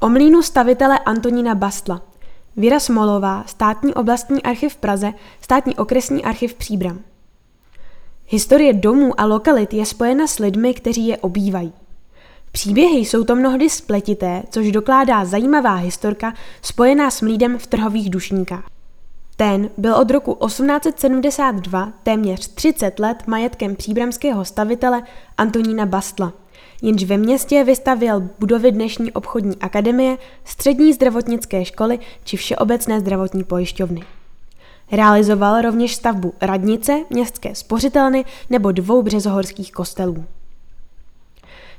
O mlínu stavitele Antonína Bastla. Věra Smolová, státní oblastní archiv v Praze, státní okresní archiv Příbram. Historie domů a lokalit je spojena s lidmi, kteří je obývají. Příběhy jsou to mnohdy spletité, což dokládá zajímavá historka spojená s mlídem v trhových dušníkách. Ten byl od roku 1872 téměř 30 let majetkem příbramského stavitele Antonína Bastla, jenž ve městě vystavěl budovy dnešní obchodní akademie, střední zdravotnické školy či všeobecné zdravotní pojišťovny. Realizoval rovněž stavbu radnice, městské spořitelny nebo dvou březohorských kostelů.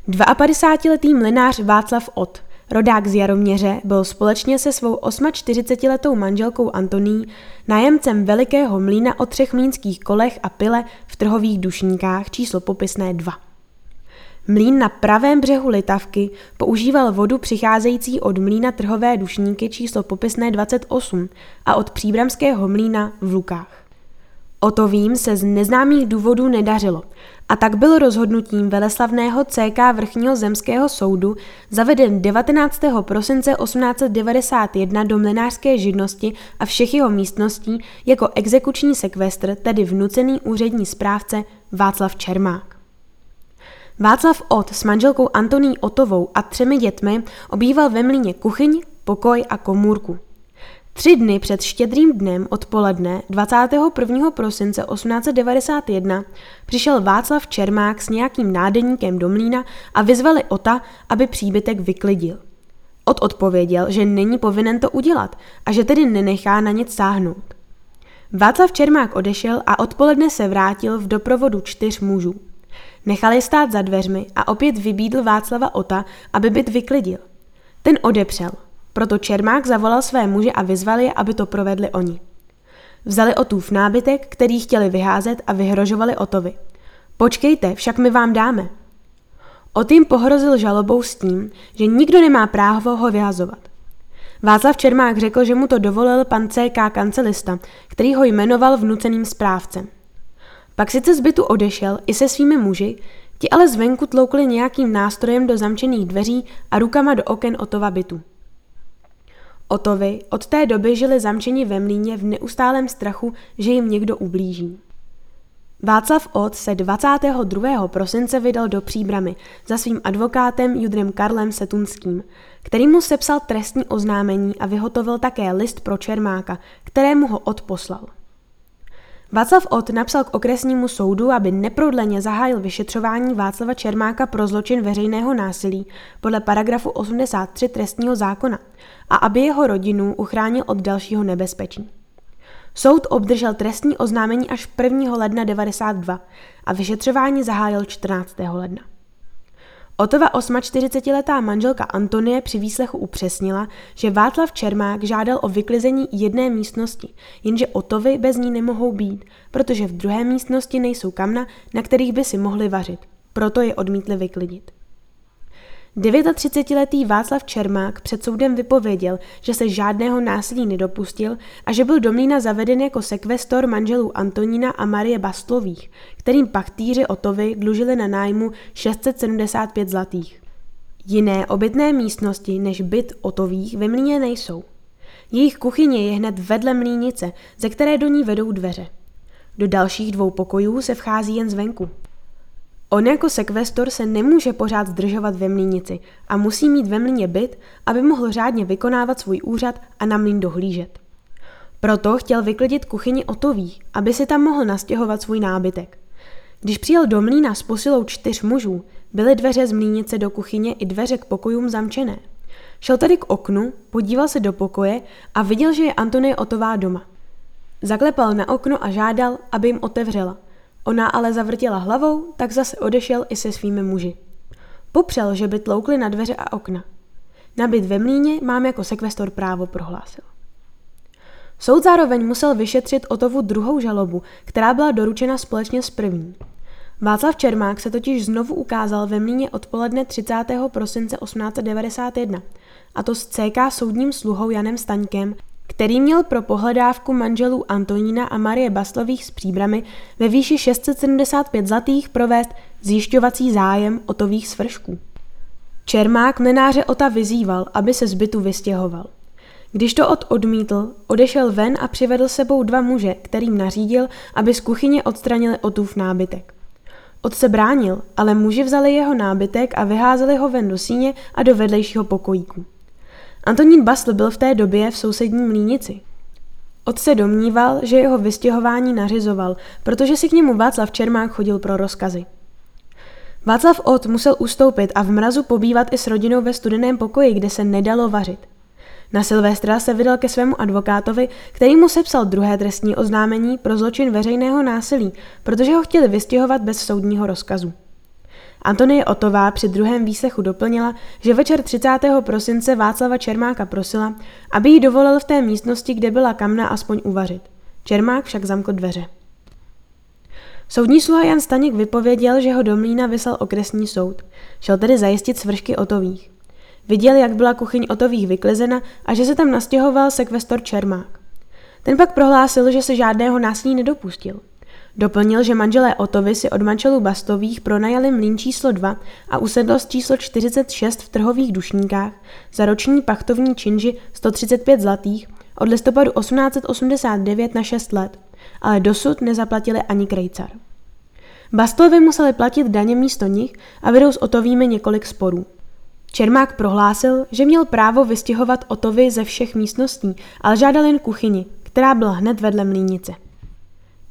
52-letý mlinář Václav Ott, rodák z Jaroměře, byl společně se svou 48-letou manželkou Antoní nájemcem velikého mlína o třech mlínských kolech a pile v trhových dušníkách číslo popisné 2. Mlín na pravém břehu Litavky používal vodu přicházející od mlína trhové dušníky číslo popisné 28 a od příbramského mlína v Lukách. Otovým se z neznámých důvodů nedařilo a tak byl rozhodnutím veleslavného CK Vrchního zemského soudu zaveden 19. prosince 1891 do mlinářské židnosti a všech jeho místností jako exekuční sekvestr, tedy vnucený úřední správce Václav Čermák. Václav Ot s manželkou Antoní Otovou a třemi dětmi obýval ve mlíně kuchyň, pokoj a komůrku. Tři dny před štědrým dnem odpoledne 21. prosince 1891 přišel Václav Čermák s nějakým nádeníkem do mlína a vyzvali Ota, aby příbytek vyklidil. Ot odpověděl, že není povinen to udělat a že tedy nenechá na nic sáhnout. Václav Čermák odešel a odpoledne se vrátil v doprovodu čtyř mužů. Nechali stát za dveřmi a opět vybídl Václava Ota, aby byt vyklidil. Ten odepřel, proto Čermák zavolal své muže a vyzval je, aby to provedli oni. Vzali Otův nábytek, který chtěli vyházet a vyhrožovali Otovi. Počkejte, však my vám dáme. Ot jim pohrozil žalobou s tím, že nikdo nemá právo ho vyhazovat. Václav Čermák řekl, že mu to dovolil pan CK kancelista, který ho jmenoval vnuceným správcem. Pak sice z bytu odešel i se svými muži, ti ale zvenku tloukli nějakým nástrojem do zamčených dveří a rukama do oken Otova bytu. Otovi od té doby žili zamčeni ve mlíně v neustálém strachu, že jim někdo ublíží. Václav Ot se 22. prosince vydal do Příbramy za svým advokátem Judrem Karlem Setunským, který mu sepsal trestní oznámení a vyhotovil také list pro Čermáka, kterému ho odposlal. Václav Ot napsal k okresnímu soudu, aby neprodleně zahájil vyšetřování Václava Čermáka pro zločin veřejného násilí podle paragrafu 83 trestního zákona a aby jeho rodinu uchránil od dalšího nebezpečí. Soud obdržel trestní oznámení až 1. ledna 92 a vyšetřování zahájil 14. ledna. Otova 48-letá manželka Antonie při výslechu upřesnila, že Václav Čermák žádal o vyklizení jedné místnosti, jenže Otovi bez ní nemohou být, protože v druhé místnosti nejsou kamna, na kterých by si mohli vařit. Proto je odmítli vyklidit. 39-letý Václav Čermák před soudem vypověděl, že se žádného násilí nedopustil a že byl do mlína zaveden jako sekvestor manželů Antonína a Marie Bastlových, kterým pachtýři Otovi dlužili na nájmu 675 zlatých. Jiné obytné místnosti než byt Otových ve mlíně nejsou. Jejich kuchyně je hned vedle mlínice, ze které do ní vedou dveře. Do dalších dvou pokojů se vchází jen zvenku. On jako sekvestor se nemůže pořád zdržovat ve mlínici a musí mít ve mlíně byt, aby mohl řádně vykonávat svůj úřad a na mlín dohlížet. Proto chtěl vyklidit kuchyni Otových, aby si tam mohl nastěhovat svůj nábytek. Když přijel do mlína s posilou čtyř mužů, byly dveře z mlínice do kuchyně i dveře k pokojům zamčené. Šel tedy k oknu, podíval se do pokoje a viděl, že je Antonie Otová doma. Zaklepal na okno a žádal, aby jim otevřela – Ona ale zavrtěla hlavou, tak zase odešel i se svými muži. Popřel, že by tloukli na dveře a okna. Na byt ve mlíně mám jako sekvestor právo, prohlásil. Soud zároveň musel vyšetřit Otovu druhou žalobu, která byla doručena společně s první. Václav Čermák se totiž znovu ukázal ve mlíně odpoledne 30. prosince 1891, a to s CK soudním sluhou Janem Staňkem který měl pro pohledávku manželů Antonína a Marie Baslových s příbramy ve výši 675 zlatých provést zjišťovací zájem otových svršků. Čermák mlináře Ota vyzýval, aby se z bytu vystěhoval. Když to Ot odmítl, odešel ven a přivedl sebou dva muže, kterým nařídil, aby z kuchyně odstranili Otův nábytek. Ot se bránil, ale muži vzali jeho nábytek a vyházeli ho ven do síně a do vedlejšího pokojíku. Antonín Basl byl v té době v sousední mlínici. Ot se domníval, že jeho vystěhování nařizoval, protože si k němu Václav Čermák chodil pro rozkazy. Václav Ot musel ustoupit a v mrazu pobývat i s rodinou ve studeném pokoji, kde se nedalo vařit. Na Silvestra se vydal ke svému advokátovi, který mu sepsal druhé trestní oznámení pro zločin veřejného násilí, protože ho chtěli vystěhovat bez soudního rozkazu. Antonie Otová při druhém výslechu doplnila, že večer 30. prosince Václava Čermáka prosila, aby jí dovolil v té místnosti, kde byla kamna, aspoň uvařit. Čermák však zamkl dveře. Soudní sluha Jan Staněk vypověděl, že ho do mlína vyslal okresní soud. Šel tedy zajistit svršky Otových. Viděl, jak byla kuchyň Otových vyklizena a že se tam nastěhoval sekvestor Čermák. Ten pak prohlásil, že se žádného násilí nedopustil. Doplnil, že manželé Otovi si od manželů Bastových pronajali mlín číslo 2 a usedlost číslo 46 v trhových dušníkách za roční pachtovní činži 135 zlatých od listopadu 1889 na 6 let, ale dosud nezaplatili ani krejcar. Bastovi museli platit daně místo nich a vedou s Otovými několik sporů. Čermák prohlásil, že měl právo vystěhovat Otovi ze všech místností, ale žádal jen kuchyni, která byla hned vedle mlínice.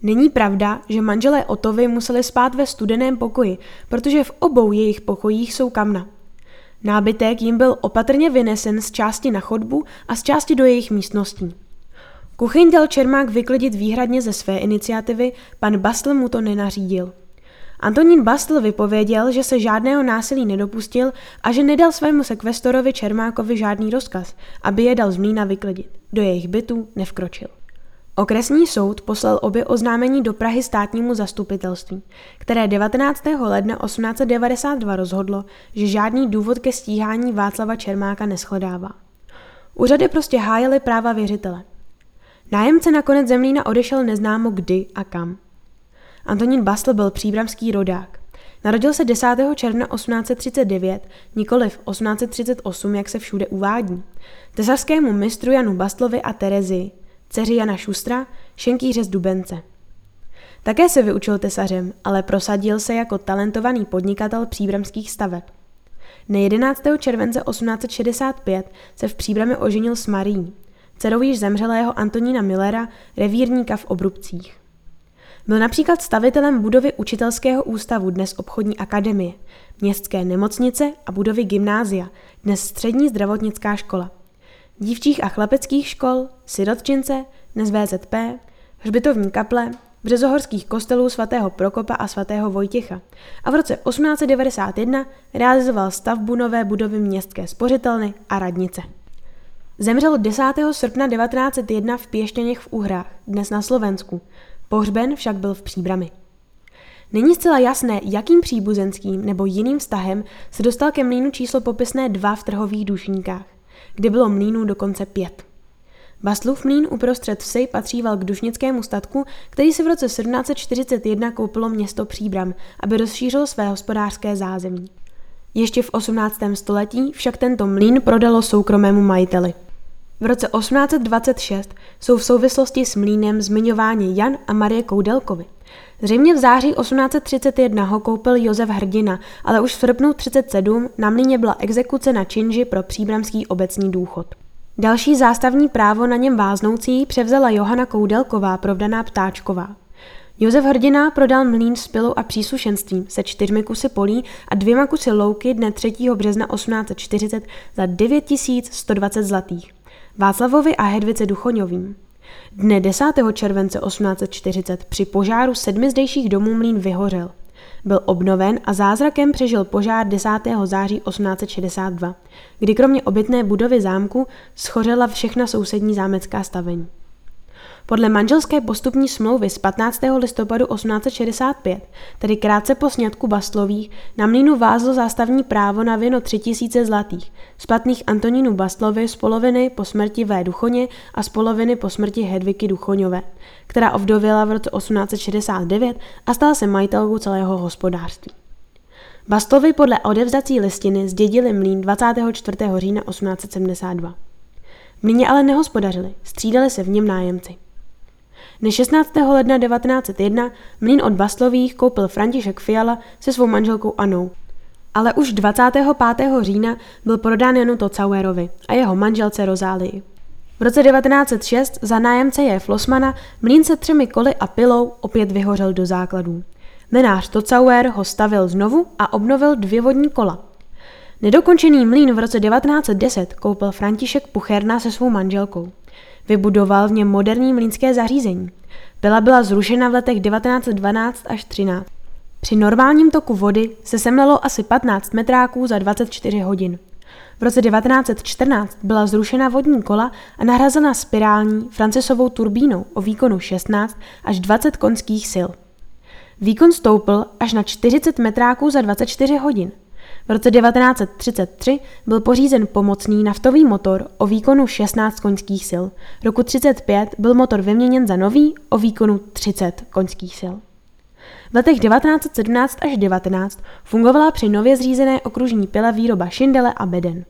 Není pravda, že manželé Otovy museli spát ve studeném pokoji, protože v obou jejich pokojích jsou kamna. Nábytek jim byl opatrně vynesen z části na chodbu a z části do jejich místností. Kuchyň dal Čermák vyklidit výhradně ze své iniciativy, pan Basl mu to nenařídil. Antonín Bastl vypověděl, že se žádného násilí nedopustil a že nedal svému sekvestorovi Čermákovi žádný rozkaz, aby je dal z mlína vyklidit. Do jejich bytu nevkročil. Okresní soud poslal obě oznámení do Prahy státnímu zastupitelství, které 19. ledna 1892 rozhodlo, že žádný důvod ke stíhání Václava Čermáka neschledává. Úřady prostě hájily práva věřitele. Nájemce nakonec zemlína odešel neznámo kdy a kam. Antonín Basl byl příbramský rodák. Narodil se 10. června 1839, nikoliv 1838, jak se všude uvádí. Tesařskému mistru Janu Bastlovi a Terezi, dceři Jana Šustra, šenkýře z Dubence. Také se vyučil tesařem, ale prosadil se jako talentovaný podnikatel příbramských staveb. Ne 11. července 1865 se v Příbrami oženil s Marí, dcerou již zemřelého Antonína Millera, revírníka v Obrubcích. Byl například stavitelem budovy učitelského ústavu, dnes obchodní akademie, městské nemocnice a budovy gymnázia, dnes střední zdravotnická škola dívčích a chlapeckých škol, sirotčince, VZP, hřbitovní kaple, březohorských kostelů svatého Prokopa a svatého Vojtěcha a v roce 1891 realizoval stavbu nové budovy městské spořitelny a radnice. Zemřel 10. srpna 1901 v Pěštěněch v Uhrách, dnes na Slovensku. Pohřben však byl v Příbrami. Není zcela jasné, jakým příbuzenským nebo jiným vztahem se dostal ke mlínu číslo popisné 2 v trhových dušníkách kdy bylo mlínů dokonce pět. Baslův mlín uprostřed vsi patříval k dušnickému statku, který si v roce 1741 koupilo město Příbram, aby rozšířilo své hospodářské zázemí. Ještě v 18. století však tento mlín prodalo soukromému majiteli. V roce 1826 jsou v souvislosti s mlínem zmiňováni Jan a Marie Koudelkovi. Zřejmě v září 1831 ho koupil Josef Hrdina, ale už v srpnu 37 na mlíně byla exekuce na činži pro příbramský obecní důchod. Další zástavní právo na něm váznoucí převzala Johana Koudelková, provdaná Ptáčková. Josef Hrdina prodal mlín s pilou a příslušenstvím se čtyřmi kusy polí a dvěma kusy louky dne 3. března 1840 za 9120 zlatých. Václavovi a Hedvice Duchoňovým. Dne 10. července 1840 při požáru sedmi zdejších domů mlín vyhořel. Byl obnoven a zázrakem přežil požár 10. září 1862, kdy kromě obytné budovy zámku schořela všechna sousední zámecká stavení. Podle manželské postupní smlouvy z 15. listopadu 1865, tedy krátce po sňatku Bastlových, na mlínu vázlo zástavní právo na věno 3000 zlatých, splatných Antonínu Bastlovi z poloviny po smrti V. Duchoně a z poloviny po smrti Hedviky Duchoňové, která ovdověla v roce 1869 a stala se majitelkou celého hospodářství. Bastovi podle odevzdací listiny zdědili mlín 24. října 1872. Mlíně ale nehospodařili, střídali se v něm nájemci. Dne 16. ledna 1901 mlín od Bastlových koupil František Fiala se svou manželkou Anou. Ale už 25. října byl prodán Janu Tocauerovi a jeho manželce Rozálii. V roce 1906 za nájemce je Flosmana mlín se třemi koly a pilou opět vyhořel do základů. Mlinář Tocauer ho stavil znovu a obnovil dvě vodní kola. Nedokončený mlín v roce 1910 koupil František Pucherna se svou manželkou. Vybudoval v něm moderní mlínské zařízení. Pila byla zrušena v letech 1912 až 13. Při normálním toku vody se semlelo asi 15 metráků za 24 hodin. V roce 1914 byla zrušena vodní kola a nahrazena spirální francisovou turbínou o výkonu 16 až 20 konských sil. Výkon stoupl až na 40 metráků za 24 hodin. V roce 1933 byl pořízen pomocný naftový motor o výkonu 16 koňských sil. Roku 1935 byl motor vyměněn za nový o výkonu 30 koňských sil. V letech 1917 až 19 fungovala při nově zřízené okružní pile výroba šindele a beden.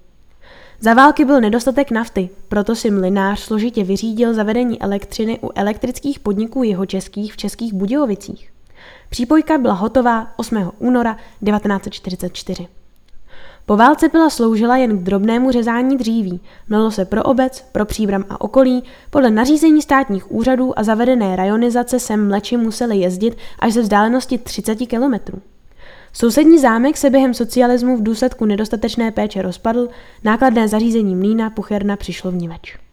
Za války byl nedostatek nafty, proto si mlinář složitě vyřídil zavedení elektřiny u elektrických podniků jeho českých v Českých Budějovicích. Přípojka byla hotová 8. února 1944. Po válce byla sloužila jen k drobnému řezání dříví, mělo se pro obec, pro příbram a okolí, podle nařízení státních úřadů a zavedené rajonizace sem mleči museli jezdit až ze vzdálenosti 30 kilometrů. Sousední zámek se během socialismu v důsledku nedostatečné péče rozpadl, nákladné zařízení mlína Pucherna přišlo v Němeč.